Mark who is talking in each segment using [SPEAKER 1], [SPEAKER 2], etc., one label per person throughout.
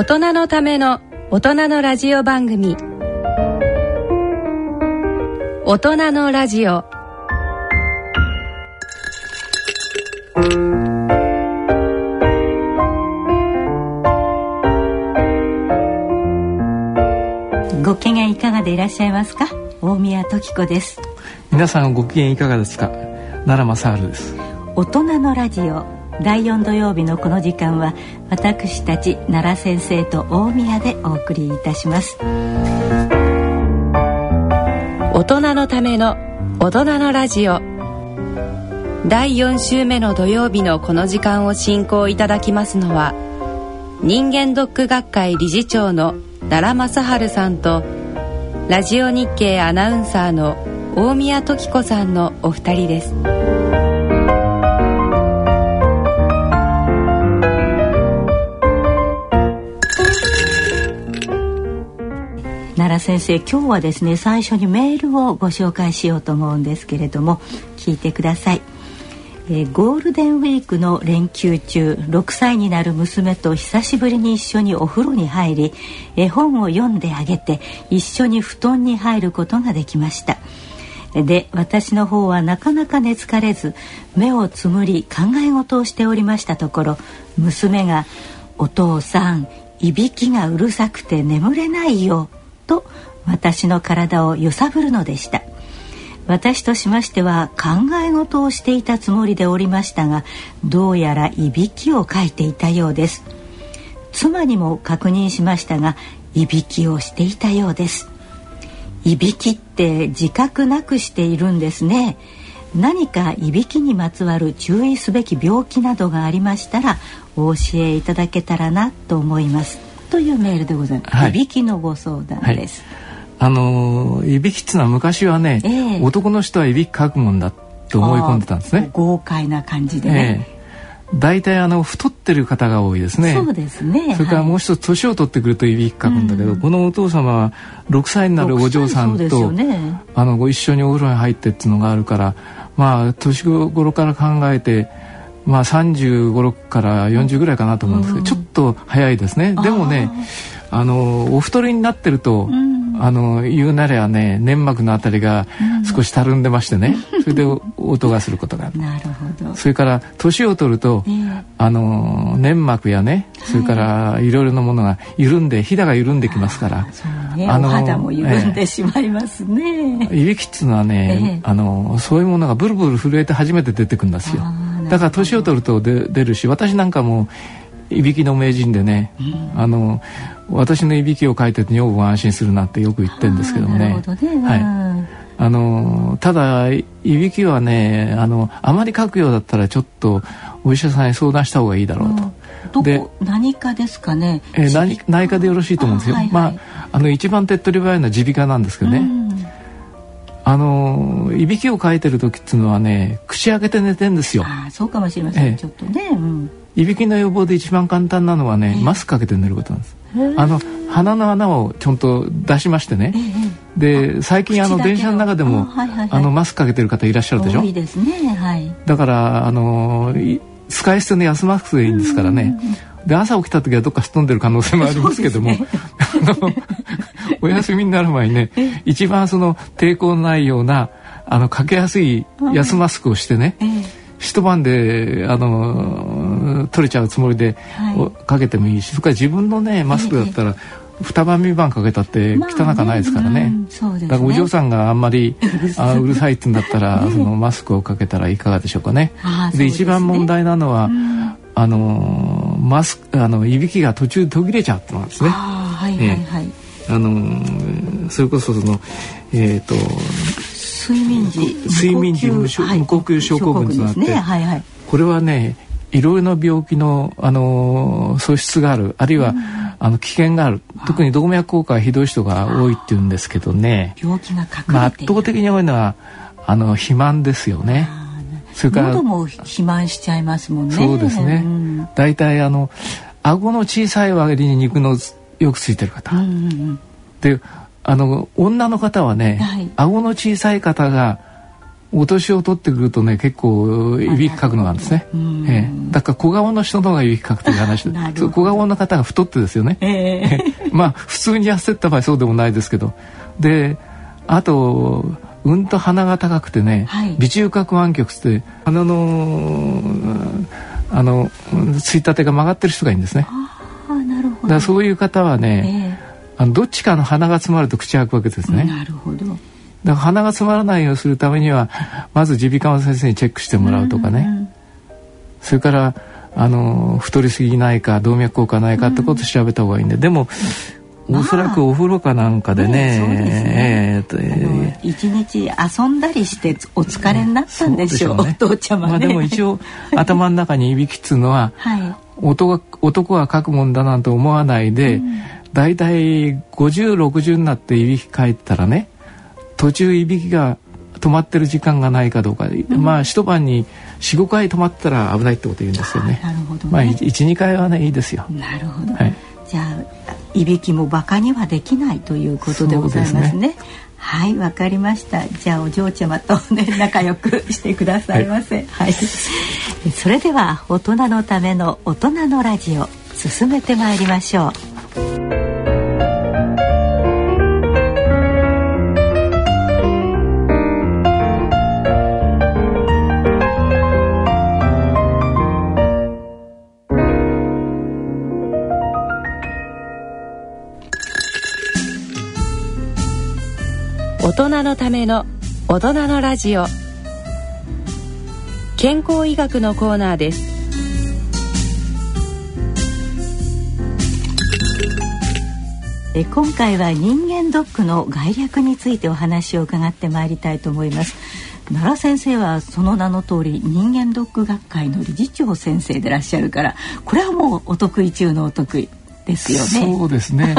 [SPEAKER 1] 大人のための大人のラジオ番組。大人のラジオ。
[SPEAKER 2] ご機嫌いかがでいらっしゃいますか？大宮時子です。
[SPEAKER 3] 皆さんご機嫌いかがですか？奈良正治です。
[SPEAKER 2] 大人のラジオ第4土曜日のこの時間は私たち奈良先生と大宮でお送りいたします。
[SPEAKER 1] 大人のための大人のラジオ。第4週目の土曜日のこの時間を進行いただきますのは人間ドック学会理事長の奈良正治さんとラジオ日経アナウンサーの大宮時子さんのお二人です。
[SPEAKER 2] 先生今日はですね最初にメールをご紹介しようと思うんですけれども聞いてください、えー、ゴールデンウィークの連休中6歳になる娘と久しぶりに一緒にお風呂に入り絵本を読んであげて一緒に布団に入ることができました。で私の方はなかなか寝つかれず目をつむり考え事をしておりましたところ娘が「お父さんいびきがうるさくて眠れないよ」と私の体を揺さぶるのでした。私としましては考え事をしていたつもりでおりましたがどうやらいびきをかいていたようです。妻にも確認しましたがいびきをしていたようです。いびきって自覚なくしているんですね。何かいびきにまつわる注意すべき病気などがありましたらお教えいただけたらなと思います。というメールでございます。はい、いびきのご相談です。
[SPEAKER 3] はい、あのいびきっていうのは昔はね、えー、男の人はいびきかくもんだと思い込んでたんですね。
[SPEAKER 2] 豪快な感じでね。
[SPEAKER 3] えー大体あの太ってる方が多いですね。
[SPEAKER 2] そうですね。
[SPEAKER 3] それからもう一つ年を取ってくるといびきかくんだけど、うん、このお父様は6歳になるお嬢さんと、ね、あのご一緒にお風呂に入ってっていうのがあるから、まあ年頃から考えてまあ3 5 6から40ぐらいかなと思うんですけど、ちょっと早いですね。でもねあのお太りになってると、うん、あの言うなればね粘膜のあたりが少したるんでましてね、うん、それで音がすることがある。
[SPEAKER 2] なるほど。
[SPEAKER 3] それから年を取ると、えー、あの粘膜やねそれからい。ろいろなものが緩んでひだが緩んできますから、
[SPEAKER 2] ね、あのお肌も緩んでしまいますね、
[SPEAKER 3] えー、いびきっつうのはね、えー、あのそういうものがブルブル震えて初めて出てくるんですよ。だから年を取ると出るし私なんかもいびきの名人でね、うん、あの私のいびきを書いてて女房が安心するなってよく言ってるんですけどもね。ねはい。あのただいびきはねあのあまり書くようだったらちょっとお医者さんに相談した方がいいだろう
[SPEAKER 2] と。で何かですかね？
[SPEAKER 3] えー、何内科でよろしいと思うんですよ。はいはい、まああの一番手っ取り早いのは耳鼻科なんですけどね。あのいびきをかいてる時っていうのはね口開けて寝てんですよ。
[SPEAKER 2] あそうかもしれません、ええ、ちょっとね。うん
[SPEAKER 3] いびきの予防で一番簡単なのはね、マスクかけて寝ることなんです。あの鼻の穴をちゃんと出しましてね。で最近あの電車の中でもあのマスクかけてる方いらっしゃるでしょ？
[SPEAKER 2] いいですね。はい。
[SPEAKER 3] だからあの使い捨ての安マスクでいいんですからね。で朝起きた時はどっかすっ飛んでる可能性もありますけども、ね、お休みになる前にね一番その抵抗ないようなあのかけやすい安マスクをしてね、一晩であの取れちゃうつもりで、はい、かけてもいいしそれから自分のねマスクだったら、二晩三晩かけたって汚くないですからね。まあねね、だからお嬢さんがあんまり あうるさいってんだったら、そのマスクをかけたらいかがでしょうかね。で、ね、一番問題なのは、うん、あのマスクあのいびきが途中で途切れちゃうってのなんですね。
[SPEAKER 2] はいはいはい、
[SPEAKER 3] えー、あのそれこそそのえっ、ー、と
[SPEAKER 2] 睡眠時
[SPEAKER 3] 睡眠時無呼吸症候群となって、ね。はいはい、これはねいろいろな病気の、あの素質があるあるいは、うん、あの危険がある特に動脈硬化がひどい人が多いっていうんですけどね
[SPEAKER 2] 病気が
[SPEAKER 3] まあ、圧倒的に多いのはあの肥満ですよね。
[SPEAKER 2] それから喉も肥満しちゃいますもんね。
[SPEAKER 3] そうですね。大、う、体、ん、あの顎の小さい割に肉のよくついてる方。うんうんうん、であの女の方はね、はい、顎の小さい方がお年を取ってくるとね結構いびきかくのなんですね、えー、だから小顔の人の方がいびきかくという話。で小顔の方が太ってですよね、えー、まあ普通に痩せた場合そうでもないですけど。であとうんと鼻が高くてね、はい、鼻中隔湾曲って鼻のあのついたてが曲がってる人がいいんですね。
[SPEAKER 2] あなるほど。だ
[SPEAKER 3] そういう方はね、えー、あのどっちかの鼻が詰まると口開くわけですね。
[SPEAKER 2] なるほど
[SPEAKER 3] だから鼻が詰まらないようにするためにはまず耳鼻科の先生にチェックしてもらうとかね、それからあの太りすぎないか動脈硬化ないかってことを調べた方がいいんで、でもおそらくお風呂かなんかでね、
[SPEAKER 2] 一日遊んだりしてお疲れになったんでしょう、ね、お父ちゃま、ね、まあ
[SPEAKER 3] でも一応頭の中にいびきっつうのは、はい、男男は書くもんだなんて思わないで、うん、だいたい5060になっていびきかいたらね途中いびきが止まってる時間がないかどうか、うん、まあ一晩に45回止まったら危ないってこと言うんですよね。なるほど、ね、まあ12回はねいいですよ。
[SPEAKER 2] なるほど。はい、じゃあいびきもバカにはできないということでございますね。すね。はいわかりました。じゃあお嬢ちゃまとね仲良くしてくださいませ、はい、はい、それでは大人のための大人のラジオ進めてまいりましょう
[SPEAKER 1] 大人のための大人のラジオ健康医学のコーナーです
[SPEAKER 2] え今回は人間ドックの概略についてお話を伺ってまいりたいと思います奈良先生はその名の通り人間ドック学会の理事長先生でいらっしゃるからこれはもうお得意中のお得意ですよ
[SPEAKER 3] ね。そうですね。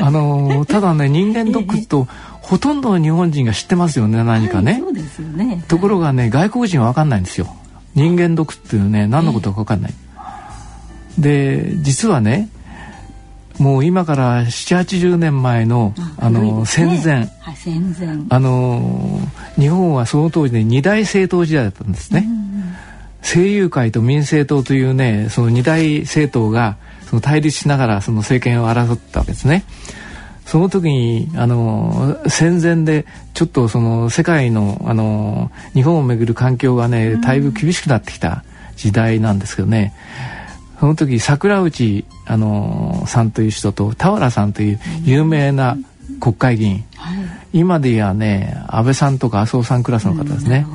[SPEAKER 3] あのただね 人間ドックとほとんどの日本人が知ってますよね何かね、はい、
[SPEAKER 2] そうですよね。
[SPEAKER 3] ところがね外国人は分かんないんですよ。人間毒っていうね何のことか分かんない、えー、で実はねもう今から780年前のあの戦前、
[SPEAKER 2] はい、戦前。
[SPEAKER 3] あの日本はその当時で二大政党時代だったんですね、政友会と民政党というねその二大政党がその対立しながらその政権を争ったわけですね。その時にあの戦前でちょっとその世界のあの日本をめぐる環境がねだいぶ厳しくなってきた時代なんですけどね、その時桜内あのさんという人と俵さんという有名な国会議員、はい、今でやね安倍さんとか麻生さんクラスの方ですね、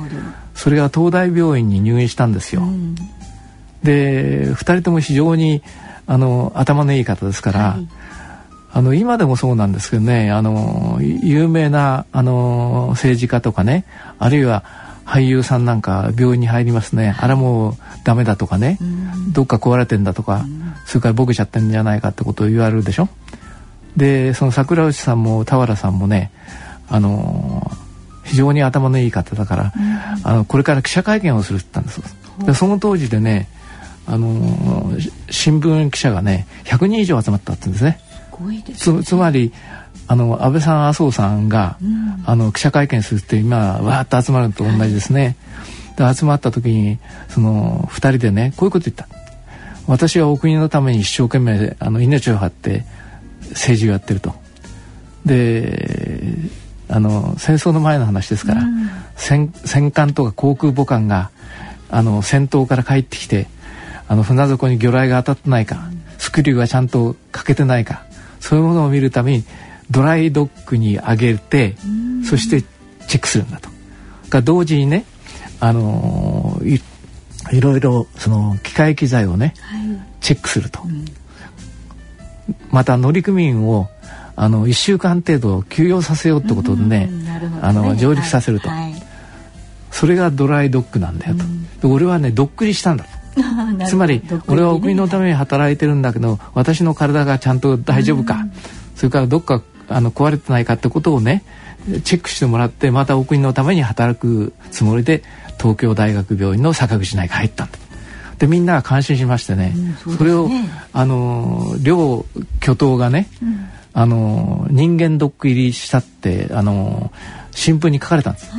[SPEAKER 3] それが東大病院に入院したんですよ。で2人とも非常にあの頭のいい方ですから、はいあの今でもそうなんですけどねあの有名なあの政治家とかねあるいは俳優さんなんか病院に入りますね。あれもうダメだとかね、どっか壊れてんだとか、それからボケちゃってんじゃないかってことを言われるでしょ。でその桜内さんも俵さんもねあの非常に頭のいい方だから、あのこれから記者会見をするって言ったんですでその当時でねあの新聞記者がね100人以上集まったって言うんですね。つつまりあの安倍さん麻生さんが、うん、あの記者会見するって今わーっと集まるのと同じですね。はい、で集まった時にその2人でねこういうこと言った。私はお国のために一生懸命あの命を張って政治をやってると。であの戦争の前の話ですから、うん、戦戦艦とか航空母艦があの戦闘から帰ってきてあの船底に魚雷が当たってないか、スクリューがちゃんと欠けてないかそういうものを見るためにドライドッグに上げてそしてチェックするんだと。が同時にね、あのー、いいろいろその機械機材をね、はい、チェックすると。うん、また乗組員をあの1週間程度休養させようってことでねね、あの上陸させると、はい、それがドライドッグなんだよと、うん、俺はねどっくりしたんだと つまり俺はお国のために働いてるんだけど私の体がちゃんと大丈夫か、それからどっかあの壊れてないかってことをねチェックしてもらってまたお国のために働くつもりで東京大学病院の坂口内科入ったんだ。でみんなが感心しましてねうんそね、それをあの両巨頭がね、うん、あの人間ドック入りしたってあの新聞に書かれたんです。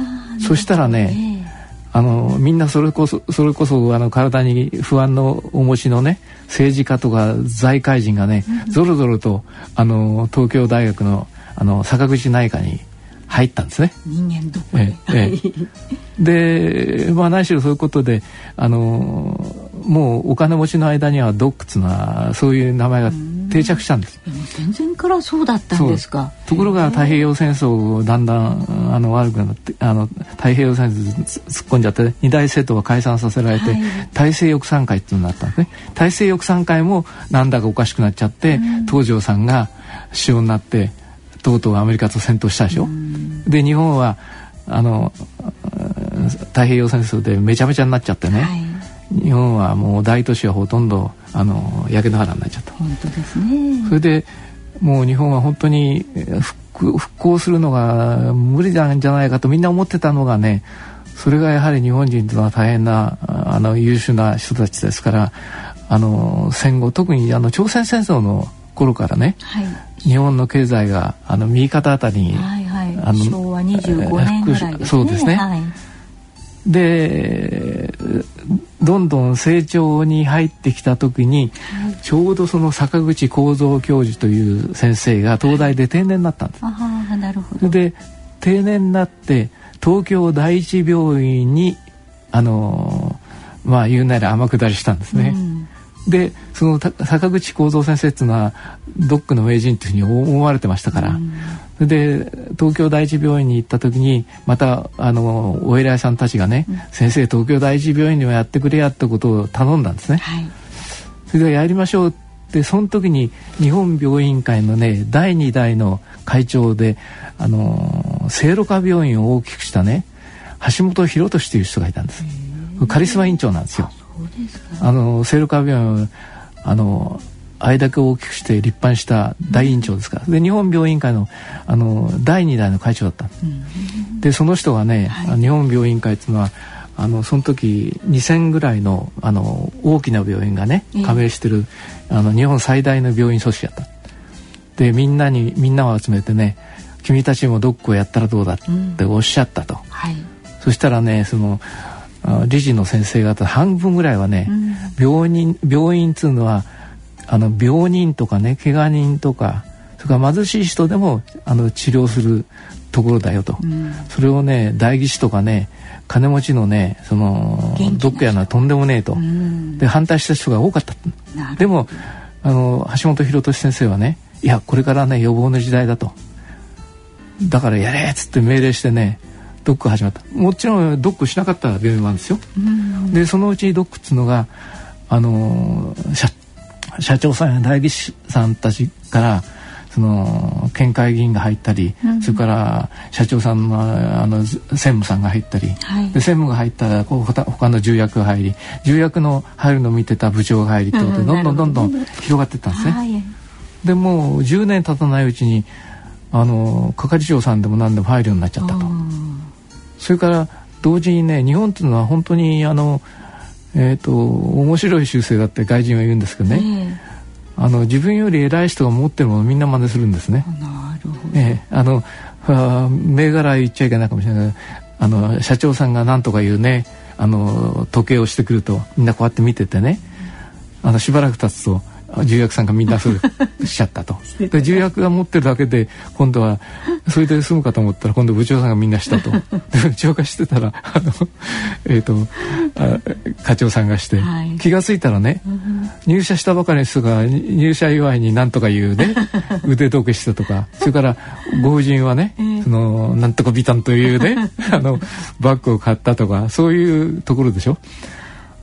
[SPEAKER 3] そしたらねあのみんなそれこそそれこそあの体に不安のお持ちのね政治家とか財界人がね、ぞろぞろとあの東京大学のあの坂口内科に入ったんですね。
[SPEAKER 2] 人間ドックえ
[SPEAKER 3] ええ、で、まあ、何しろそういうことであのもうお金持ちの間にはドックツなそういう名前が定着したんです。
[SPEAKER 2] 戦前からそうだったんですか。
[SPEAKER 3] ところが太平洋戦争だんだんあの悪くなってあの太平洋戦争突っ込んじゃって二大政党が解散させられて、はい、大西翼賛会っていうのになったんですね。大西翼賛会もなんだかおかしくなっちゃって、東條さんが首相になってとうとうアメリカと戦闘したでしょ。で日本はあの太平洋戦争でめちゃめちゃになっちゃってね、はい、日本はもう大都市はほとんどあの焼け野原になっちゃった。
[SPEAKER 2] 本当ですね。
[SPEAKER 3] それでもう日本は本当に復復興するのが無理なんじゃないかとみんな思ってたのがねそれがやはり日本人というのは大変なあの優秀な人たちですからあの戦後特にあの朝鮮戦争の頃からね、はい、日本の経済があの右肩あたりに、はい
[SPEAKER 2] はい、あの昭和25年ぐらいですね。
[SPEAKER 3] そうですね、はい、でどんどん成長に入ってきた時に、はい、ちょうどその坂口幸三教授という先生が東大で定年になったんです。
[SPEAKER 2] はい、あなるほど
[SPEAKER 3] で定年になって東京第一病院にあのまあ言うなら天下りしたんですね。うんでその坂口幸三先生っていうのはドックの名人というふうに思われてましたから、うん、で東京第一病院に行った時にまたあのお偉いさんたちがね、うん、先生東京第一病院にはやってくれやってことを頼んだんですね。はい、それでやりましょうってその時に日本病院会のね第2代の会長であの聖路加病院を大きくしたね橋本博俊という人がいたんです。カリスマ院長なんですよ。あの聖路加病院あのあれだけ大きくして立派にした大院長ですから、で日本病院会のあの第2代の会長だった、うん、でその人がね、はい、日本病院会っていうのはあのその時2,000ぐらいのあの大きな病院がね加盟してる、えー、あの日本最大の病院組織だった。でみんなにみんなを集めてね君たちもドックをやったらどうだっておっしゃったと、うんはい、そしたらねその理事の先生方半分ぐらいはね、うん、病人病院っつうのはあの病人とかね怪我人とかそれから貧しい人でもあの治療するところだよと、うん、それをね代議士とかね金持ちのねそのどっかやなとんでもねえと、うん、で反対した人が多かった。でもあの橋本博俊先生はねいやこれからね予防の時代だと。だからやれっつって命令してねドック始まった。もちろんドックしなかった病院もあるんですよ、うん、でそのうちドックっつうのがあの社社長さんや代議士さんたちからその県会議員が入ったり、うん、それから社長さんのあの専務さんが入ったり、はい、で専務が入ったらこう他の重役が入り重役の入るのを見てた部長が入りってことで、どんどんどんどん広がっていったんですね。はい、でもう10年経たないうちにあの係長さんでも何でも入るようになっちゃったと。それから同時にね日本っていうのは本当にあのえーと、面白い習性だって外人は言うんですけどね、えー、あの自分より偉い人が持ってるものみんな真似するんですね。
[SPEAKER 2] なるほど、
[SPEAKER 3] えー、あの銘柄言っちゃいけないかもしれない。あの社長さんが何とか言うね。あの時計をしてくるとみんなこうやって見ててね。あのしばらく経つと重役さんがみんなそうしちゃったと。で重役が持ってるだけで今度はそれで済むかと思ったら今度部長さんがみんなしたと。部長がしてたらあの、えーと、課長さんがして、はい、気が付いたらね、入社したばかりの人が入社祝いに何とか言うね 腕時計したとか。それからご婦人はね、えー、そのなんとかビタンというねあのバッグを買ったとかそういうところでしょ。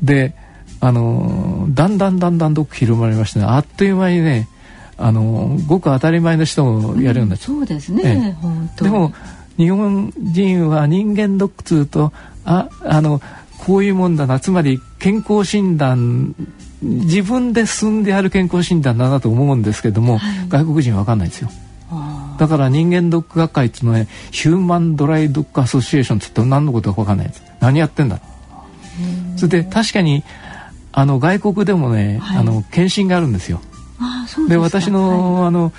[SPEAKER 3] であのだんだんだんだんどっ広まりまして、ね、あっという間にねあのごく当たり前の人もやるようになっちゃ
[SPEAKER 2] う、うん、そうですね、
[SPEAKER 3] ええ、でも日本人は人間ドック通とああのこういうもんだなつまり健康診断自分で進んである健康診断だなと思うんですけども、はい、外国人は分かんないですよ。だから人間ドック学会っていうのは、ね、ヒューマンドライドックアソシエーションって言って何のことか分かんないです。何やってんだ。それで確かにあの外国でもね、はい、あの検診があるんですよ。で私の、はい、あの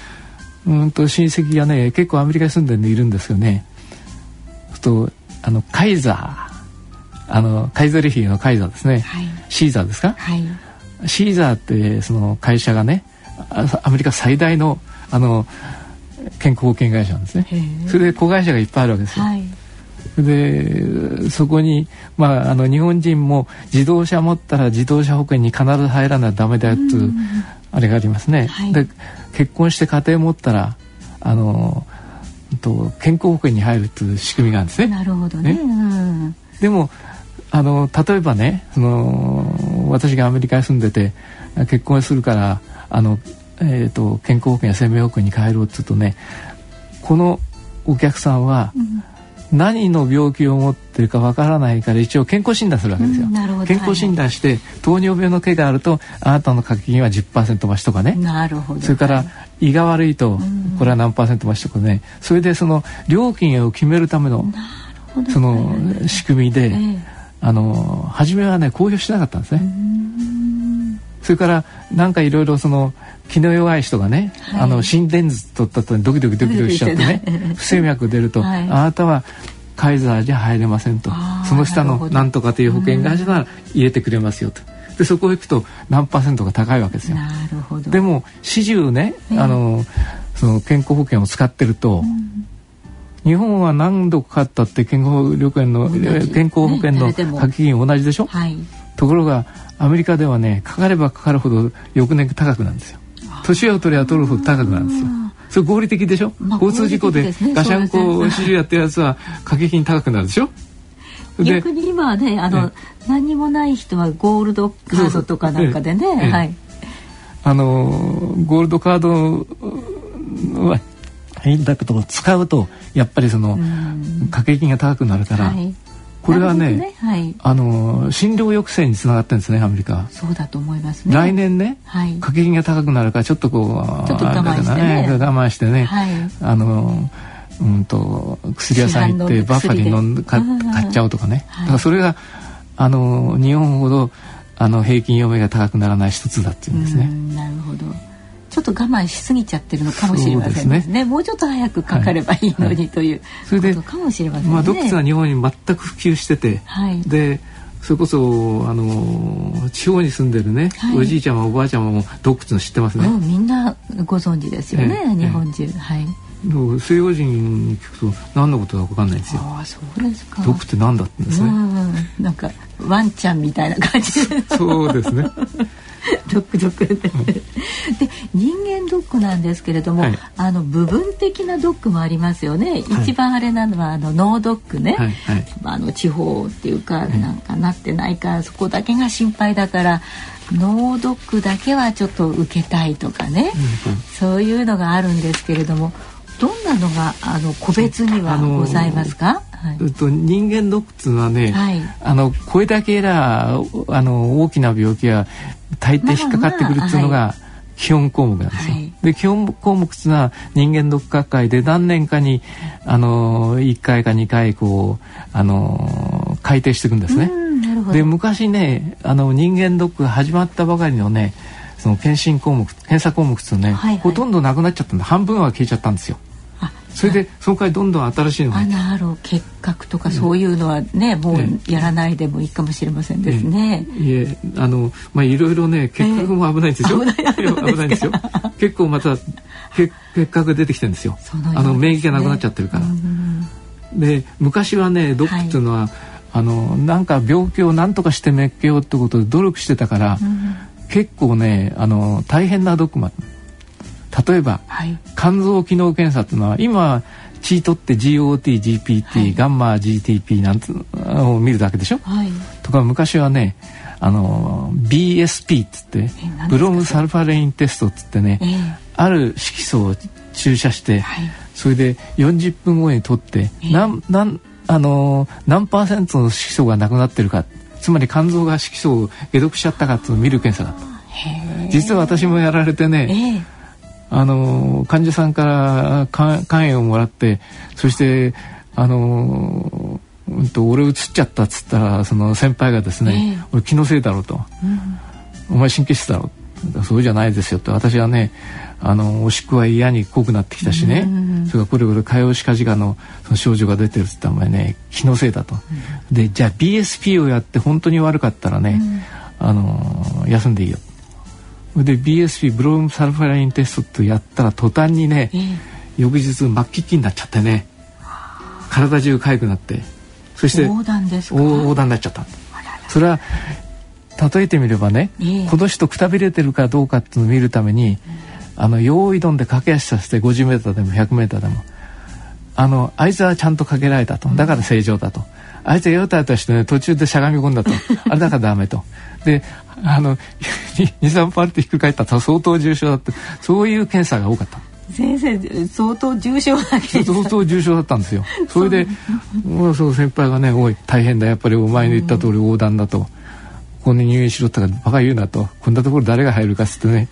[SPEAKER 3] うんと親戚がね結構アメリカに住んでるんでいるんですよね。とあのカイザあのカイザリヒのカイザーですね、
[SPEAKER 2] はい。
[SPEAKER 3] シーザーですか、
[SPEAKER 2] はい。
[SPEAKER 3] シーザーってその会社がねあアメリカ最大のあの健康保険会社なんですね。それで子会社がいっぱいあるわけですよ、
[SPEAKER 2] はい
[SPEAKER 3] でそこに、まあ、あの日本人も自動車持ったら自動車保険に必ず入らないとダメだよっていうあれがありますね、
[SPEAKER 2] はい。
[SPEAKER 3] で結婚して家庭持ったらあのうんと健康保険に入るっていう仕組みがあるんですね。
[SPEAKER 2] なるほどね。
[SPEAKER 3] ね。
[SPEAKER 2] うん
[SPEAKER 3] でもあの例えばねその私がアメリカに住んでて結婚するからあの、えー、と健康保険や生命保険に変えろって言うとねこのお客さんは何の病気を持ってるかわからないから一応健康診断するわけですよ。
[SPEAKER 2] うん
[SPEAKER 3] 健康診断して、糖尿病の毛があるとあなたの掛け金は10%増しとかね。
[SPEAKER 2] なるほど。
[SPEAKER 3] それから胃が悪いと
[SPEAKER 2] ん。
[SPEAKER 3] これは何パーセント増しとかね。それでその料金を決めるためのその仕組みで、
[SPEAKER 2] ええ。
[SPEAKER 3] あの初めはね公表しなかったんですね。それからなんかいろいろその気の弱い人がね、
[SPEAKER 2] はい。
[SPEAKER 3] あの心電図取った後にドキドキドキドキしちゃってね 不整脈出ると、
[SPEAKER 2] はい。
[SPEAKER 3] あなたはカイザーじゃ入れませんと。その下のなんとかという保険会社なら入れてくれますよと。でそこへ行くと何パーセントが高いわけですよ。
[SPEAKER 2] なるほど。
[SPEAKER 3] でも始終ね、
[SPEAKER 2] ええ。
[SPEAKER 3] あのその健康保険を使ってると、日本は何度かかったって健康旅券の健康保険の掛け金同じでしょ、
[SPEAKER 2] はい。
[SPEAKER 3] ところがアメリカではねかかればかかるほど翌年高くなるんですよ年を取れば取るほど高くなるんですよ。それ合理的でしょ、
[SPEAKER 2] まあ
[SPEAKER 3] 交通事故でガシャンコを始終やってるやつは掛け金高くなるでしょ？で
[SPEAKER 2] 逆に今はねあの、
[SPEAKER 3] え
[SPEAKER 2] 何にもない人はゴールドカードとかなんかでね、
[SPEAKER 3] ええ。
[SPEAKER 2] はい。
[SPEAKER 3] あのゴールドカードはだけど使うとやっぱりその
[SPEAKER 2] ん。
[SPEAKER 3] 掛け金が高くなるから、
[SPEAKER 2] はい
[SPEAKER 3] これはね
[SPEAKER 2] なるほどはい。
[SPEAKER 3] あの診療抑制につながってるんですねアメリカ。は。
[SPEAKER 2] そうだと思いますね。
[SPEAKER 3] 来年ね、
[SPEAKER 2] はい。
[SPEAKER 3] 掛け金が高くなるからちょっとこう
[SPEAKER 2] ちょっと我慢してね。
[SPEAKER 3] 我慢してね、
[SPEAKER 2] はい。
[SPEAKER 3] あのうんと薬屋さん行って
[SPEAKER 2] 市販の
[SPEAKER 3] バッファリン飲んで買っちゃうとかね、
[SPEAKER 2] はい。
[SPEAKER 3] だからそれがあの日本ほどあの平均余命が高くならない一つだっていうんですね。
[SPEAKER 2] うんなるほどちょっと我慢しすぎちゃってるのかもしれませんね。
[SPEAKER 3] ね。
[SPEAKER 2] もうちょっと早くかかればいいのに、という
[SPEAKER 3] それで
[SPEAKER 2] ことかもしれませんね、
[SPEAKER 3] まあドックスは日本に全く普及してて、
[SPEAKER 2] はい。
[SPEAKER 3] でそれこそあの地方に住んでるね、
[SPEAKER 2] はい。
[SPEAKER 3] おじいちゃまおばあちゃまもドックスの知ってますね。
[SPEAKER 2] うんみんなご存知ですよね、
[SPEAKER 3] ええ
[SPEAKER 2] 日本中、はい。
[SPEAKER 3] 西洋人に聞くと何のことだか分かんないんですよ。
[SPEAKER 2] ああそうですか。
[SPEAKER 3] ドックって何だってんですね。
[SPEAKER 2] うんなんかワンちゃんみたいな感じ。で
[SPEAKER 3] そうですね。
[SPEAKER 2] ドックドック。でで人間ドックなんですけれども、
[SPEAKER 3] はい。
[SPEAKER 2] あの部分的なドックもありますよね、一番あれなのはあの脳ドックね、
[SPEAKER 3] はいはい。
[SPEAKER 2] あの地方っていうかなんかなってないからそこだけが心配だから脳ドックだけはちょっと受けたいとかね、そういうのがあるんですけれどもどんなのがあの個別には
[SPEAKER 3] あのー
[SPEAKER 2] ございますか、はい
[SPEAKER 3] えっと人間ドックはね、
[SPEAKER 2] はい
[SPEAKER 3] あのこれだけらあの大きな病気は大抵引っかかってくるっていうの
[SPEAKER 2] まあ
[SPEAKER 3] が基本項目なんですよ。
[SPEAKER 2] はい
[SPEAKER 3] で基本項目っていうのは人間ドック学会で何年かにあの1回か2回こうあの改定していくんですね。で昔ねあの人間ドックが始まったばかりのねその検診項目検査項目っていうのね、
[SPEAKER 2] はいはい
[SPEAKER 3] ほとんどなくなっちゃったんで半分は消えちゃったんですよ。
[SPEAKER 2] あ
[SPEAKER 3] それでその代わりどんどん新しいのが。
[SPEAKER 2] あ
[SPEAKER 3] 入って
[SPEAKER 2] なるほど結核とかそういうのはね、もうやらないでもいいかもしれませんですね。
[SPEAKER 3] いえあのまあいろいろね結核も危ないんですよ、
[SPEAKER 2] ええ危ない
[SPEAKER 3] ですよ。結構また結結核出てきてるんですよ。
[SPEAKER 2] その
[SPEAKER 3] あの免疫がなくなっちゃってるから、
[SPEAKER 2] うん
[SPEAKER 3] で昔はねドックっていうのは、あのなんか病気を何とかして滅けようってことで努力してたから、結構ねあの大変なドッ例えば
[SPEAKER 2] はい。
[SPEAKER 3] 肝臓機能検査っていうのは今血取って GOT、GPT、
[SPEAKER 2] はい。
[SPEAKER 3] ガンマ GTP なんてのを見るだけでしょ？
[SPEAKER 2] はい。
[SPEAKER 3] とか昔はねあの BSP っつってブロムサルファレインテストっつってね
[SPEAKER 2] ええ。
[SPEAKER 3] ある色素を注射して、
[SPEAKER 2] はい。
[SPEAKER 3] それで40分後に取って、
[SPEAKER 2] ええ。
[SPEAKER 3] なんなんあのー何パーセントの色素がなくなってるかつまり肝臓が色素を解毒しちゃったかっていうのを見る検査だった。実は私もやられてね、
[SPEAKER 2] ええ
[SPEAKER 3] あのー患者さんから肝肝炎をもらってそしてあのーうんと俺映っちゃったっつったらその先輩がですね、
[SPEAKER 2] ええ。
[SPEAKER 3] 俺気のせいだろうと、お前神経質だろ。うそうじゃないですよって私はねあのおしっこは嫌に濃くなってきたしね、それからこれこれ潰瘍歯科児科のその症状が出てるって言ったらお前ね気のせいだと、でじゃあ BSP をやって本当に悪かったらね、あの休んでいいよで BSP ブロームサルファラインテストってやったら途端にね、翌日末期期になっちゃってね体中痒くなってそして
[SPEAKER 2] 横断ですか？
[SPEAKER 3] 横断になっちゃった。それは例えてみればね、
[SPEAKER 2] ええ。
[SPEAKER 3] この人くたびれてるかどうかっていうのを見るために、あの用意どんで駆け足させて 50m でも 100m でもあのあいつはちゃんとかけられたと。だから正常だと、あいつはヨタヨタしてね途中でしゃがみ込んだと あれだからダメとであの 23パーってひっくり返ったと相当重症だってそういう検査が多かった。
[SPEAKER 2] 先生相当重症なわけ
[SPEAKER 3] 相当重症だったんですよ。それで、もうそう先輩がね、おい大変だやっぱりお前の言った通り横断だと。ここに入院しろったからバカ言うなと。こんなところ誰が入るかっつってね。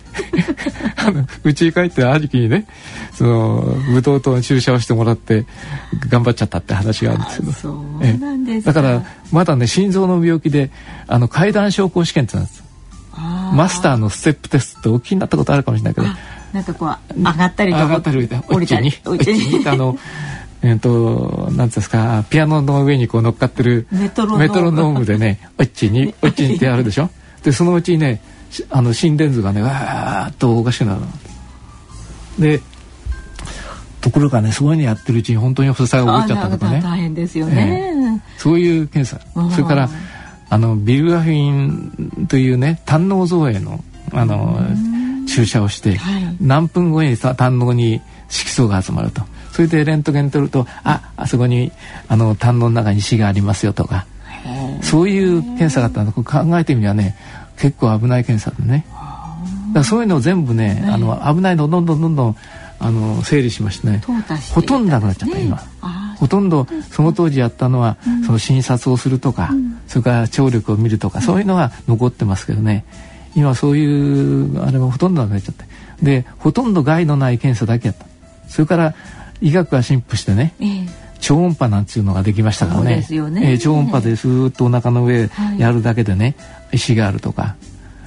[SPEAKER 3] あのうちに帰って兄貴にねそのブドウ糖の注射をしてもらって頑張っちゃったって話があるんですけど
[SPEAKER 2] そうなんですか。
[SPEAKER 3] だからまだね心臓の病気であの階段昇降試験ってなんです。マスターのステップテストってお聞きになったことあるかもしれないけど。
[SPEAKER 2] なんかこう上がったりとか。
[SPEAKER 3] 上がったり
[SPEAKER 2] 降りたり。
[SPEAKER 3] 降りたり降りたりあのえっとなんですかピアノの上にこう乗っかってる
[SPEAKER 2] メトロノーム。
[SPEAKER 3] でね「おっちにおっちに」ってやるでしょ？でそのうちにねしあの心電図がねわーっとおかしくなるの。でところがねそういうのやってるうちに本当に発作が起こっちゃったとかね。
[SPEAKER 2] あー大変ですよね、
[SPEAKER 3] そういう検査。
[SPEAKER 2] うん。
[SPEAKER 3] それからあのビルガフィンというね胆のう造影のあの注射をして、
[SPEAKER 2] はい。
[SPEAKER 3] 何分後にさ胆のうに色素が集まるとそれでレントゲン取るとああそこにあの胆の中に石がありますよとか。そういう検査があったの。考えてみればね結構危ない検査でね。だからそういうのを全部ねあの危ないのをどんどんどんどんあの整理しましてね
[SPEAKER 2] 淘汰して
[SPEAKER 3] ほとんどなくなっちゃった、
[SPEAKER 2] ね
[SPEAKER 3] 今。
[SPEAKER 2] あ
[SPEAKER 3] ほとんどその当時やったのは、その診察をするとか、それから聴力を見るとか、そういうのが残ってますけどね。今そういうあれはほとんどなくなっちゃって。でほとんど害のない検査だけやった。それから医学が進歩してね
[SPEAKER 2] ーええ。
[SPEAKER 3] 超音波なんていうのができましたからね。
[SPEAKER 2] ですよね。
[SPEAKER 3] えー超音波でスーッとお腹の上
[SPEAKER 2] はい
[SPEAKER 3] やるだけでね、石があるとか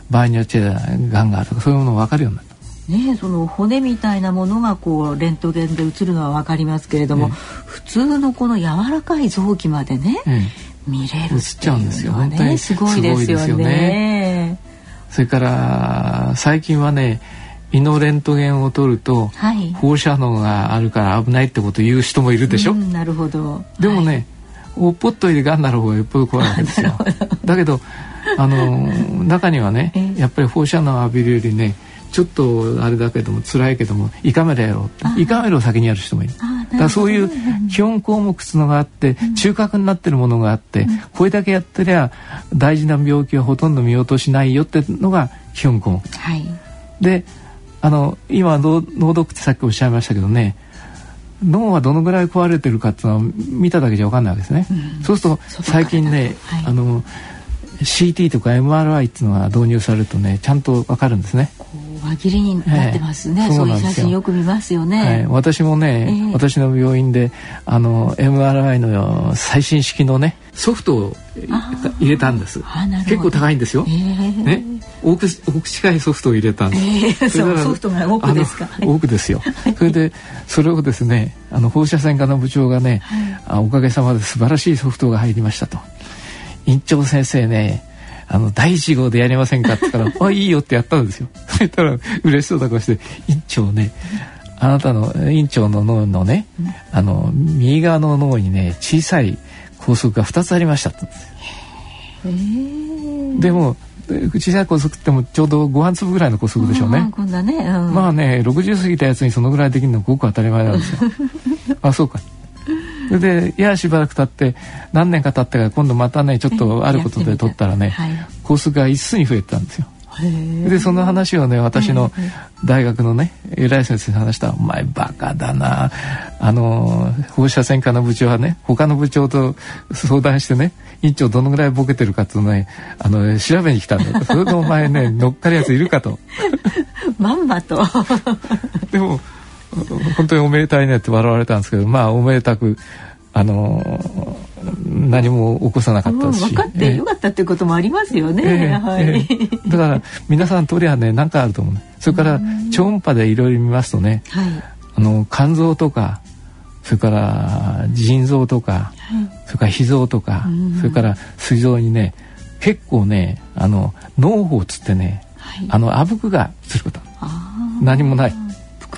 [SPEAKER 3] 場合によってはがんがあるとかそういうものが分かるようになった。
[SPEAKER 2] ねその骨みたいなものがこうレントゲンで映るのは分かりますけれども、
[SPEAKER 3] ええ。
[SPEAKER 2] 普通のこの柔らかい臓器までね、
[SPEAKER 3] ええ。
[SPEAKER 2] 見れる
[SPEAKER 3] 映っちゃうんですよ。
[SPEAKER 2] っていうのはね。すごいですよね。
[SPEAKER 3] それから最近はね胃のレントゲンを取ると
[SPEAKER 2] はい。
[SPEAKER 3] 放射能があるから危ないってことを言う人もいるでしょ、
[SPEAKER 2] うんなるほど。
[SPEAKER 3] でもね、おっぽっといでがんなる方がよっぽど怖いわけですよ。だけどあの中にはね
[SPEAKER 2] ええ。
[SPEAKER 3] やっぱり放射能を浴びるよりねちょっとあれだけども辛いけども胃カメラやろう胃カメラを先にやる人もいる。だからそういう基本項目っていうのがあって中核になってるものがあってこれだけやってりゃ大事な病気はほとんど見落としないよってのが基本。項目
[SPEAKER 2] はい。
[SPEAKER 3] であの今脳脳ドックってさっきおっしゃいましたけどね脳はどのぐらい壊れてるかっていうのは見ただけじゃ分かんないわけですね、そうすると最近ね、
[SPEAKER 2] はい。
[SPEAKER 3] あの CT とか MRI っていうのが導入されるとねちゃんと分かるんですね、
[SPEAKER 2] 輪切りになってますね。
[SPEAKER 3] ええ
[SPEAKER 2] そういう写真よく見ますよね。
[SPEAKER 3] はい、私もね、
[SPEAKER 2] ええ
[SPEAKER 3] 私の病院であの MRI の最新式のねソフトを入れたんです結構高いんですよ、
[SPEAKER 2] ええ
[SPEAKER 3] ね、奥奥近いソフトを入れたんです。
[SPEAKER 2] ええ
[SPEAKER 3] そ
[SPEAKER 2] ソフトが奥ですか
[SPEAKER 3] あの奥ですよ。それでそれをですね、あの放射線科の部長がね、あおかげさまで素晴らしいソフトが入りましたと。院長先生ね。あの第一号でやりませんかって言ったら「あいいよ」ってやったんですよ。そしたら嬉しそうな顔して「院長ねあなたの院長の脳のね、あの右側の脳にね小さい拘束が2つありました」って言うんですよ
[SPEAKER 2] ええ
[SPEAKER 3] でもえ小さい拘束ってもちょうどご飯粒ぐらいの拘束でしょうね。
[SPEAKER 2] こん。うん
[SPEAKER 3] まあね60過ぎたやつにそのぐらいできるのごく当たり前なんですよ。あそうか。それでいやしばらく経って何年か経ってから今度またねちょっとあることで取ったらね
[SPEAKER 2] はい。
[SPEAKER 3] 拘束が一数に増えてたんですよ。でその話をね私の大学のね偉い先生に話したら「お前バカだな。あの放射線科の部長はね他の部長と相談してね院長どのぐらいボケてるかっていうのをねあの調べに来たんだ。と それでお前ね乗っかるやついるかと。
[SPEAKER 2] まんまと。
[SPEAKER 3] でも 本当におめでたいねって笑われたんですけどまあおめでたくあの何も起こさなかったし、
[SPEAKER 2] 分かってよかったっていうこともありますよね、はい、
[SPEAKER 3] だから皆さん通りはね何かあると思うそれから超音波でいろいろ見ますとね、はい、あの肝臓とかそれから腎臓とか、はい、それから脾臓とか、それから膵臓にね結構ねあの脳胞つってね、はい、あのあぶくがすること。何もない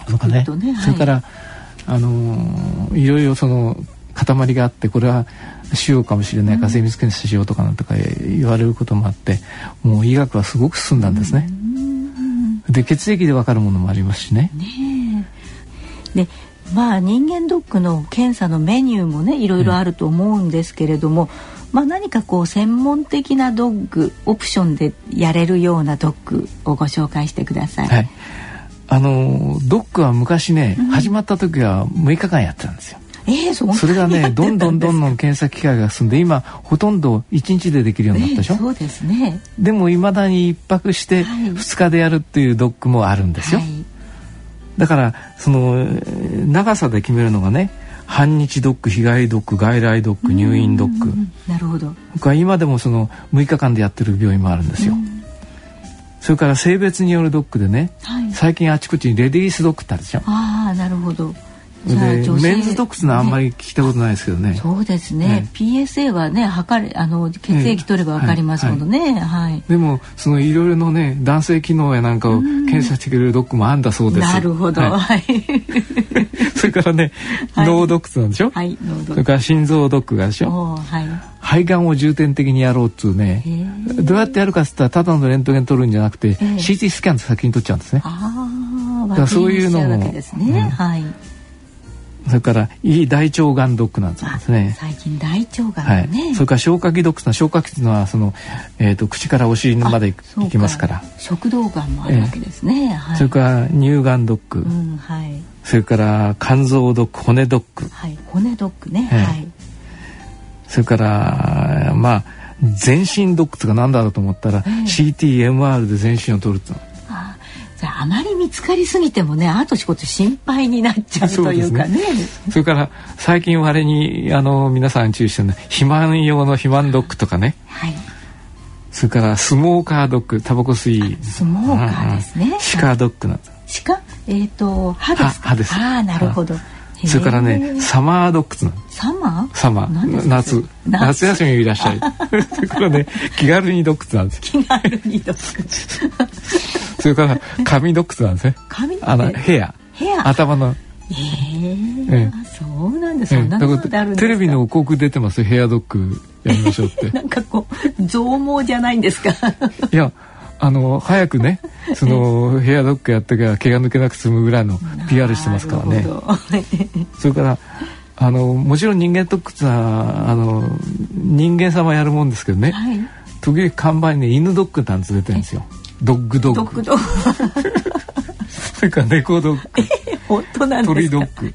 [SPEAKER 3] とか。ね、ね、それから、あのー、いろいろその塊があってこれは腫瘍かもしれない。から精密検査しようとかなんとか言われることもあってもう医学はすごく進んだんですね。で血液で分かるものもありますしね。
[SPEAKER 2] ねでまあ人間ドックの検査のメニューもねいろいろあると思うんですけれども、うん、まあ、何かこう専門的なドッグオプションでやれるようなドッグをご紹介してください。はい
[SPEAKER 3] あのドックは昔ね、うん、始まった時は6日間やってたんですよ。
[SPEAKER 2] えー、そ
[SPEAKER 3] それがねどんどんどんどん検査機会が進んで今ほとんど1日でできるようになったでしょ、えー、
[SPEAKER 2] そうですね。
[SPEAKER 3] でもいまだに1泊して2日でやるっていうドックもあるんですよ、はい、だからその長さで決めるのがね半日ドック日帰りドック外来ドック入院ドック。
[SPEAKER 2] なるほど。
[SPEAKER 3] 今でもその6日間でやってる病院もあるんですよそれから性別によるドックでね、はい、最近あちこちにレディースドックってあるでしょ
[SPEAKER 2] ああなるほど
[SPEAKER 3] でメンズドックスのあんまり聞いたことないですけどね。
[SPEAKER 2] そうですね。ね PSA はね測れあの血液取ればわかりますものね。はい、はい、
[SPEAKER 3] でもそのいろいろのね男性機能やなんかを検査してくれるドックもあんだそうです。
[SPEAKER 2] なるほど。はい。
[SPEAKER 3] それからね、脳ドックスなんでしょ。はい。それから心臓ドックがでしょ。はい。肺がんを重点的にやろうっつうね。どうやってやるかっつったらただのレントゲン取るんじゃなくて CT スキャン先に取っちゃうんですね。だからそういうのも。それからいい大腸がんドックなんですね。
[SPEAKER 2] 最近大腸がんね、
[SPEAKER 3] はい。それから消化器ドックの消化器のはそのえっ、ー、と口からお尻まで行きますから。
[SPEAKER 2] 食道がんもあるわけですね。えー
[SPEAKER 3] はい、それから乳がんドック、うん、はい。それから肝臓ドック、骨ドック。
[SPEAKER 2] はい、骨ドックね。えー、はい。
[SPEAKER 3] それからまあ全身ドックとかなんだろうと思ったら、えー、CTMR で全身を取ると。
[SPEAKER 2] あまり見つかりすぎてもねあと仕事心配になっちゃうというかね。
[SPEAKER 3] そ、れから最近あれにあの皆さん注意してるの肥満用の肥満ドッグとかね。はい。それからスモーカードッグタバコ吸い。
[SPEAKER 2] スモーカーですね。
[SPEAKER 3] シカドッグなんです。
[SPEAKER 2] 鹿えっ、ー、と歯です
[SPEAKER 3] 歯です。
[SPEAKER 2] ああなるほど。
[SPEAKER 3] それからねサマードッグ
[SPEAKER 2] サマ
[SPEAKER 3] ー？サマー夏夏休みいらっしゃい それからね気軽にドッグなんです
[SPEAKER 2] 気軽にドッグ
[SPEAKER 3] それから髪ドックスなんですね。
[SPEAKER 2] 髪
[SPEAKER 3] あのヘア。
[SPEAKER 2] ヘア。
[SPEAKER 3] 頭の。
[SPEAKER 2] えー、えー、そうなんです。そんなこ
[SPEAKER 3] とテレビの広告出てますヘアドッグやりましょうって。
[SPEAKER 2] なんかこう増毛じゃないんですか？
[SPEAKER 3] いや。あの早くね そのヘアドッグやってから毛が抜けなく済むぐらいの PR してますからね。それからあのもちろん人間ドックってはあの人間様やるもんですけどね、はい、時々看板にね犬ドックなんて出てるんですよ。ドッグドッグ。ドッグドッグ。それから猫ドック。
[SPEAKER 2] 本当なん鳥
[SPEAKER 3] ドック。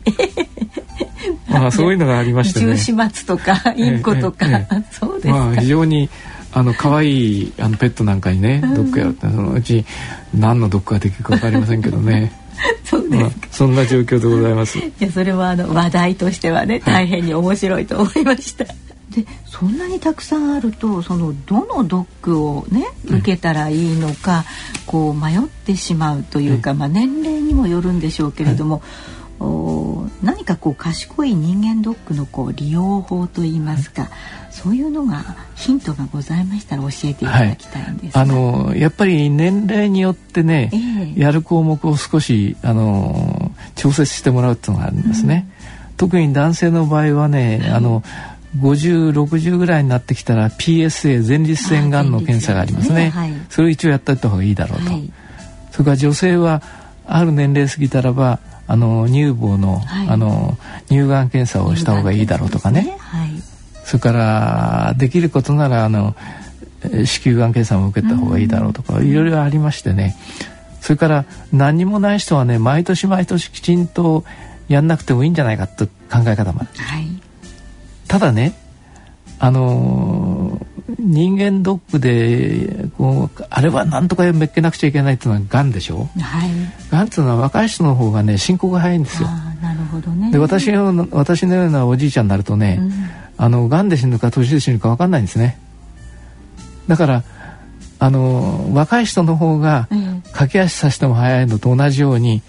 [SPEAKER 3] まあそういうのがありましてね。
[SPEAKER 2] 重始末とかインコとか、そうですま
[SPEAKER 3] あ非常にあの可愛いあのペットなんかにね、ドックやるってそのうち何のドッグができるかわかりませんけどね。
[SPEAKER 2] そうです、まあ、
[SPEAKER 3] そんな状況でございます。
[SPEAKER 2] いやそれはあの話題としてはね大変に面白いと思いました。はいでそんなにたくさんあるとそのどのドックをね受けたらいいのか、こう迷ってしまうというか、まあ、年齢にもよるんでしょうけれども、お何かこう賢い人間ドックのこう利用法といいますか、そういうのがヒントがございましたら教えていただきたいんです、
[SPEAKER 3] はい、あのやっぱり年齢によってね、えー、やる項目を少しあの調節してもらうっていうのがあるんですね。うん、特に男性の場合はね、はい、あの5060ぐらいになってきたら PSA 前立腺がんの検査がありますね、ねはい、それを一応やっておいた方がいいだろうと、はい、それから女性はある年齢過ぎたらばあの乳房のはい、あの乳がん検査をした方がいいだろうとかね、ね、それからできることならあの子宮がん検査も受けた方がいいだろうとか、いろいろありましてね。それから何もない人はね毎年毎年きちんとやんなくてもいいんじゃないかって考え方もある。はい。ただねあの人間ドックでこうあれは何とかめっけなくちゃいけないっていうのはがんでしょ、はい、がんっていうのは若い人の方がね進行が早いんですよ。
[SPEAKER 2] なるほどね。
[SPEAKER 3] で私の私のようなおじいちゃんになるとね、あの癌で死ぬか年で死ぬか分かんないんですね。だからあの若い人の方が駆け足させても早いのと同じように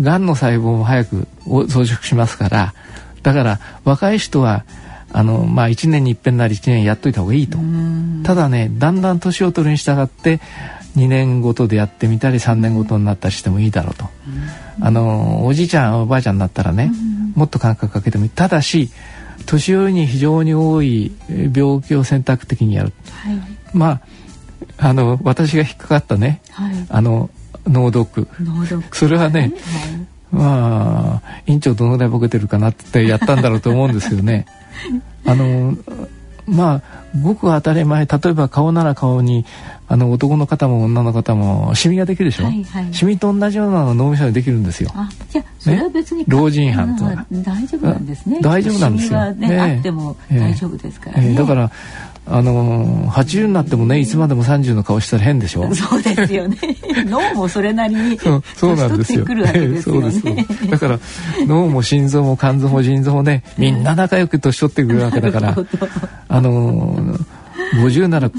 [SPEAKER 3] がんの細胞も早く増殖しますからだから若い人はあの、まあ、1年に一遍なり1年やっといた方がいいと。ただねだんだん年を取るに従って2年ごとでやってみたり3年ごとになったりしてもいいだろうと。あのおじいちゃんおばあちゃんになったらねもっと間隔かけてもいい。ただし年寄りに非常に多い病気を選択的にやる、はい、まああの私が引っかかったね、はい、あの脳毒それはね、はい、まあ院長どのぐらいボケてるかなってやったんだろうと思うんですけどね あのまあごく当たり前例えば顔なら顔にあの男の方も女の方もシミができるでしょ、はいはい、シミと同じようなの脳みそにできるんですよ。
[SPEAKER 2] あじゃそれは別に、ね、
[SPEAKER 3] 老人犯と
[SPEAKER 2] 大丈夫なんですね。
[SPEAKER 3] 大丈夫なんですよ。
[SPEAKER 2] ね、ね、あっても大丈夫ですからね。えーえー、
[SPEAKER 3] だからあのー、80になってもねいつまでも30の顔したら変でしょ？
[SPEAKER 2] そうですよね。脳もそれなりに
[SPEAKER 3] そうなんですよ。そうですだから脳も心臓も肝臓も腎臓もねみんな仲良く年取ってくるわけだからあのー、50なら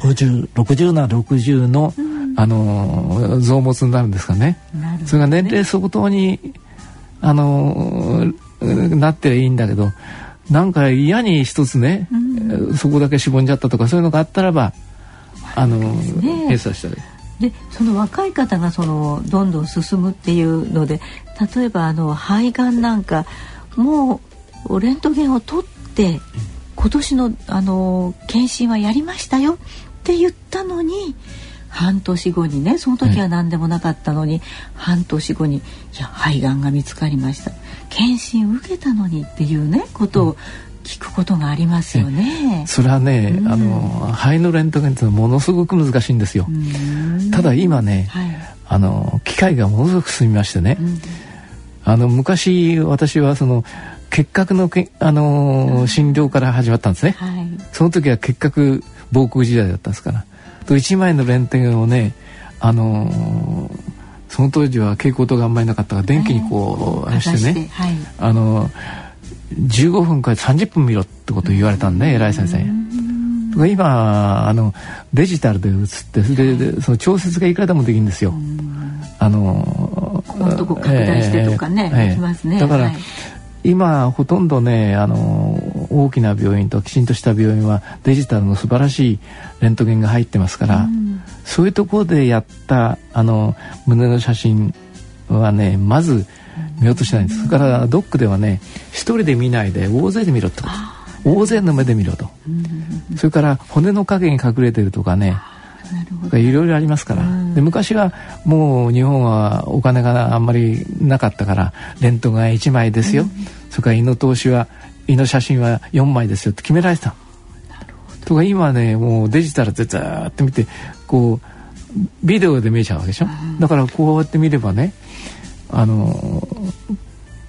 [SPEAKER 3] 5060なら60の、うん、あのー、臓物になるんですかね、ね、それが年齢相当にあのなっていいんだけどなんか嫌に一つね、うん、そこだけしぼんじゃったとかそういうのがあったらばあの、ね、閉鎖したり。
[SPEAKER 2] でその若い方がそのどんどん進むっていうので例えばあの肺がんなんかもうレントゲンを取って今年のあの検診はやりましたよって言ったのに半年後にねその時は何でもなかったのに、半年後に「いや肺がんが見つかりました」検診受けたのにっていうねことを聞くことがありますよね。
[SPEAKER 3] それはね、うん、あの肺のレントゲンってものすごく難しいんですよ。ただ今ね、はい、あの機械がものすごく進みましてね、うん、あの昔私はその結核のけあの診療から始まったんですね。はい、その時は結核防空時代だったんですから。と1枚のレントゲンをねあのその当時は蛍光灯があんまりなかったから電気にこう、あれしてね、はい、あの15分から30分見ろってことを言われたんで、偉い先生に。今あのデジタルで映ってそれでその調節がいくらでもできるんですよ。あの
[SPEAKER 2] とこ拡大してとかね、えー、できますね。
[SPEAKER 3] だから、はい、今ほとんどねあの大きな病院ときちんとした病院はデジタルの素晴らしいレントゲンが入ってますから、うん、そういうところでやったあの胸の写真はねまず見落としないんです、それからドックではね一人で見ないで大勢で見ろってこと。大勢の目で見ろと、それから骨の影に隠れてるとかねいろいろありますから、で昔はもう日本はお金があんまりなかったからレントゲン1枚ですよ、それから胃の通しは胃の写真は4枚ですよって決められてた。とか今ねもうデジタルでずっと見てこうビデオで見えちゃうわけでしょ、だからこうやって見ればねあの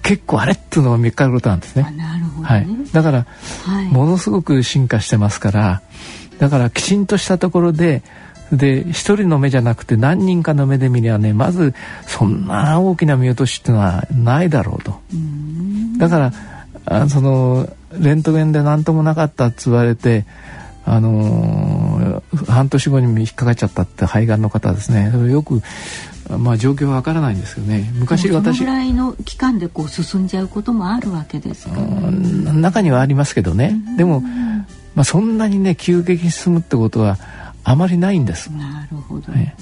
[SPEAKER 3] 結構あれっていうのが見つかることなんですね。ね。はい、だから、はい、ものすごく進化してますからだからきちんとしたところでで一人の目じゃなくて何人かの目で見りゃねまずそんな大きな見落としっていうのはないだろうと。だからあそのレントゲンで何ともなかったっつわれてあのー、半年後に引っかかっちゃったって肺がんの方ですねそれよくまあ状況はわからないんですよね。昔
[SPEAKER 2] 私そのぐらいの期間でこう進んじゃうこともあるわけですか、
[SPEAKER 3] 中にはありますけどね。でも、まあ、そんなにね急激に進むってことはあまりないんです。
[SPEAKER 2] なるほど、はい、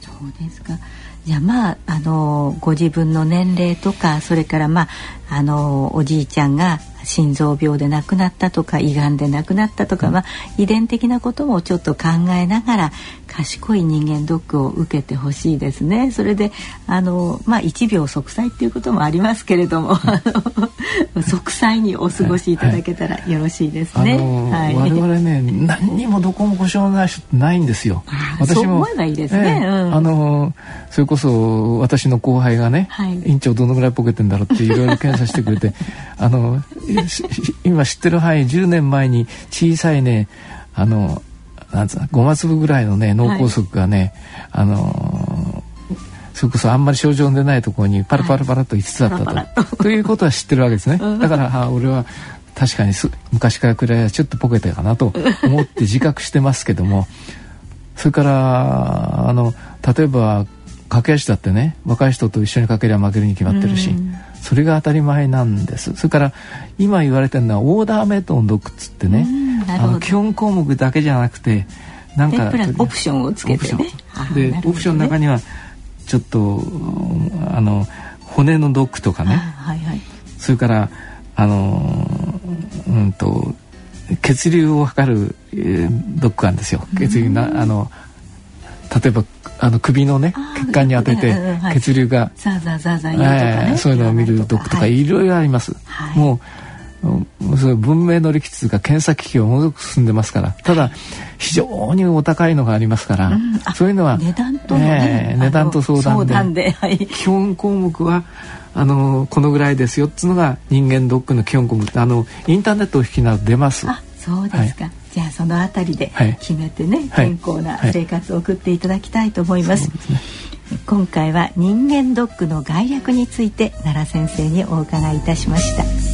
[SPEAKER 2] そうですか。じゃあまああのご自分の年齢とかそれからまああのおじいちゃんが心臓病で亡くなったとか胃がんで亡くなったとか、まあ、遺伝的なこともちょっと考えながら賢い人間ドックを受けてほしいですね。それであの、まあ、1秒息災っていうこともありますけれども息災にお過ごしいただけたらよろしいですね。
[SPEAKER 3] はい、我々ね何にもどこも故障ない人ないんですよ。
[SPEAKER 2] 私も思えばいいですね。えーうん、
[SPEAKER 3] あのそれこそ私の後輩がね、はい、院長どのぐらいポケてんだろうっていろいろ検査してくれてあの今知ってる範囲10年前に小さいねあのなんつうの5マ粒ぐらいのね脳梗塞がね、はい、あのそれこそあんまり症状の出ないところにパラパラパラと5つだったと、はい、と。いうことは知ってるわけですね。だからあ俺は確かに昔からくらいはちょっとポケたかなと 思って自覚してますけども。それからあの例えば駆け足だってね若い人と一緒にかけりゃ負けるに決まってるし、うん、それが当たり前なんです。それから今言われてるのはオーダーメイドックっつってね、基本項目だけじゃなくて
[SPEAKER 2] なんかオプションをつけてね。
[SPEAKER 3] で、ね、オプションの中にはちょっとあの骨のドックとかね、はいはい、それからあのうんと血流を測る、えー、ドックなんですよ。血流なあの例えばあの首のね血管に当てて血流が
[SPEAKER 2] ザーザーザーザー言うとか
[SPEAKER 3] ね、そういうのを見るドックとかい。ろいろあります、はい、もうそ文明の歴史が検査機器をものすごく進んでますから。ただ非常にお高いのがありますから、うん、そういうのは
[SPEAKER 2] 値段と、ね、
[SPEAKER 3] 値段と相談で。はい、基本項目はあのこのぐらいですよっつうのが人間ドックの基本項目あのインターネットを引きなど出ます。
[SPEAKER 2] あそうですか、はい。じゃあそのあたりで決めてね、はい、健康な生活を送っていただきたいと思います。はい、今回は人間ドックの概略について奈良先生にお伺いいたしました。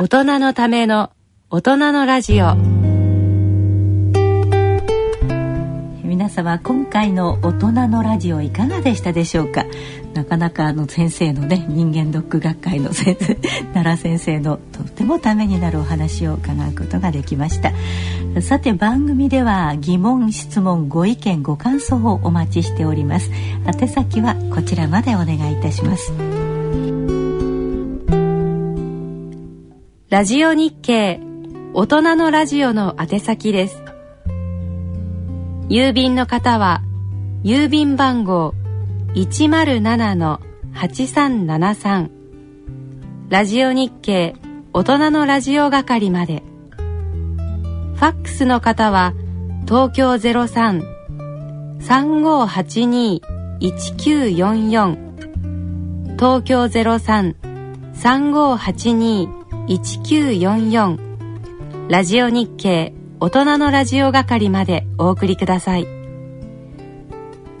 [SPEAKER 1] 大人のための大人のラジオ。
[SPEAKER 2] 皆様今回の大人のラジオいかがでしたでしょうか？なかなかあの先生のね人間ドック学会の先生奈良先生のとてもためになるお話を伺うことができました。さて番組では疑問質問ご意見ご感想をお待ちしております。宛先はこちらまでお願いいたします。
[SPEAKER 1] ラジオ日経大人のラジオの宛先です。郵便の方は郵便番号107-8373ラジオ日経大人のラジオ係まで。ファックスの方は東京03-3582-1944東京03-3582-1944 1944ラジオ日経大人のラジオ係までお送りください。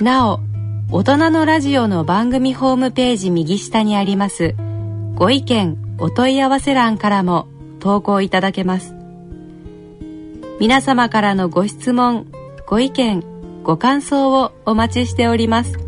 [SPEAKER 1] なお大人のラジオの番組ホームページ右下にありますご意見お問い合わせ欄からも投稿いただけます。皆様からのご質問ご意見ご感想をお待ちしております。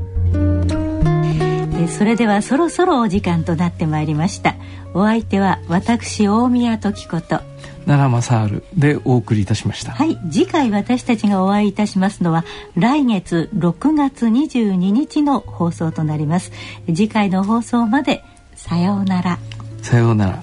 [SPEAKER 2] それではそろそろお時間となってまいりました。お相手は私大宮時子と。
[SPEAKER 3] 奈良正治でお送りいたしました。
[SPEAKER 2] はい次回私たちがお会いいたしますのは来月6月22日の放送となります。次回の放送までさようなら。
[SPEAKER 3] さようなら